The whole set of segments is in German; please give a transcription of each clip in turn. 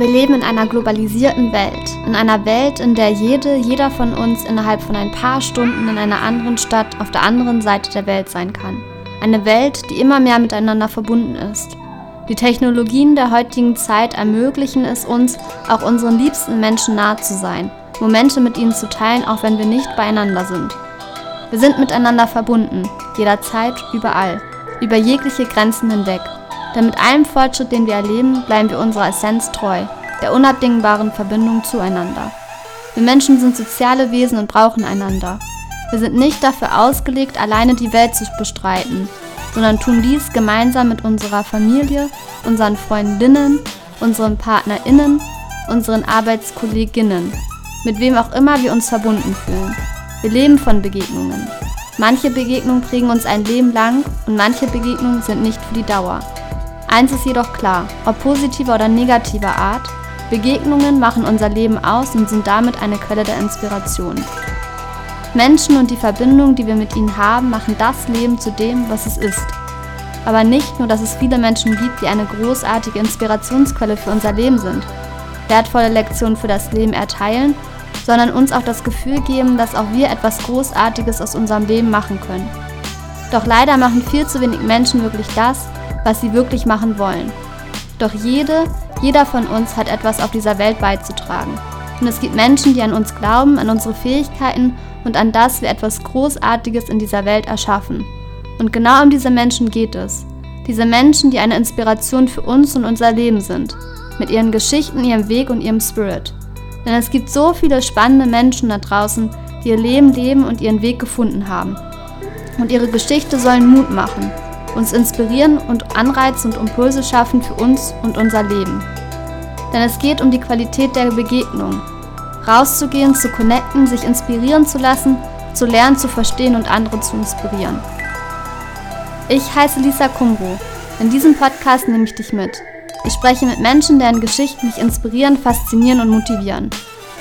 Wir leben in einer globalisierten Welt, in einer Welt, in der jede, jeder von uns innerhalb von ein paar Stunden in einer anderen Stadt auf der anderen Seite der Welt sein kann. Eine Welt, die immer mehr miteinander verbunden ist. Die Technologien der heutigen Zeit ermöglichen es uns, auch unseren liebsten Menschen nahe zu sein, Momente mit ihnen zu teilen, auch wenn wir nicht beieinander sind. Wir sind miteinander verbunden, jederzeit, überall, über jegliche Grenzen hinweg. Denn mit allem Fortschritt, den wir erleben, bleiben wir unserer Essenz treu, der unabdingbaren Verbindung zueinander. Wir Menschen sind soziale Wesen und brauchen einander. Wir sind nicht dafür ausgelegt, alleine die Welt zu bestreiten, sondern tun dies gemeinsam mit unserer Familie, unseren Freundinnen, unseren Partnerinnen, unseren Arbeitskolleginnen, mit wem auch immer wir uns verbunden fühlen. Wir leben von Begegnungen. Manche Begegnungen prägen uns ein Leben lang und manche Begegnungen sind nicht für die Dauer. Eins ist jedoch klar, ob positiver oder negativer Art, Begegnungen machen unser Leben aus und sind damit eine Quelle der Inspiration. Menschen und die Verbindung, die wir mit ihnen haben, machen das Leben zu dem, was es ist. Aber nicht nur, dass es viele Menschen gibt, die eine großartige Inspirationsquelle für unser Leben sind, wertvolle Lektionen für das Leben erteilen, sondern uns auch das Gefühl geben, dass auch wir etwas Großartiges aus unserem Leben machen können. Doch leider machen viel zu wenig Menschen wirklich das, was sie wirklich machen wollen. Doch jede, jeder von uns hat etwas auf dieser Welt beizutragen. Und es gibt Menschen, die an uns glauben, an unsere Fähigkeiten und an das wir etwas Großartiges in dieser Welt erschaffen. Und genau um diese Menschen geht es. Diese Menschen, die eine Inspiration für uns und unser Leben sind. Mit ihren Geschichten, ihrem Weg und ihrem Spirit. Denn es gibt so viele spannende Menschen da draußen, die ihr Leben leben und ihren Weg gefunden haben. Und ihre Geschichte sollen Mut machen uns inspirieren und Anreize und Impulse schaffen für uns und unser Leben. Denn es geht um die Qualität der Begegnung. Rauszugehen, zu connecten, sich inspirieren zu lassen, zu lernen, zu verstehen und andere zu inspirieren. Ich heiße Lisa Kumbro. In diesem Podcast nehme ich dich mit. Ich spreche mit Menschen, deren Geschichten mich inspirieren, faszinieren und motivieren.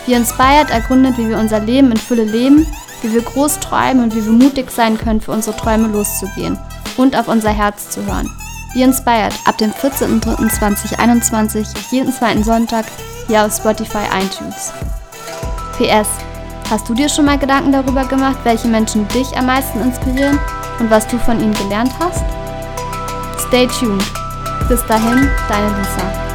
Wie Inspired ergründet, wie wir unser Leben in Fülle leben, wie wir groß träumen und wie wir mutig sein können, für unsere Träume loszugehen und auf unser Herz zu hören. Be Inspired ab dem 14.03.2021, jeden zweiten Sonntag, hier auf Spotify iTunes. PS. Hast du dir schon mal Gedanken darüber gemacht, welche Menschen dich am meisten inspirieren und was du von ihnen gelernt hast? Stay tuned. Bis dahin, deine Lisa.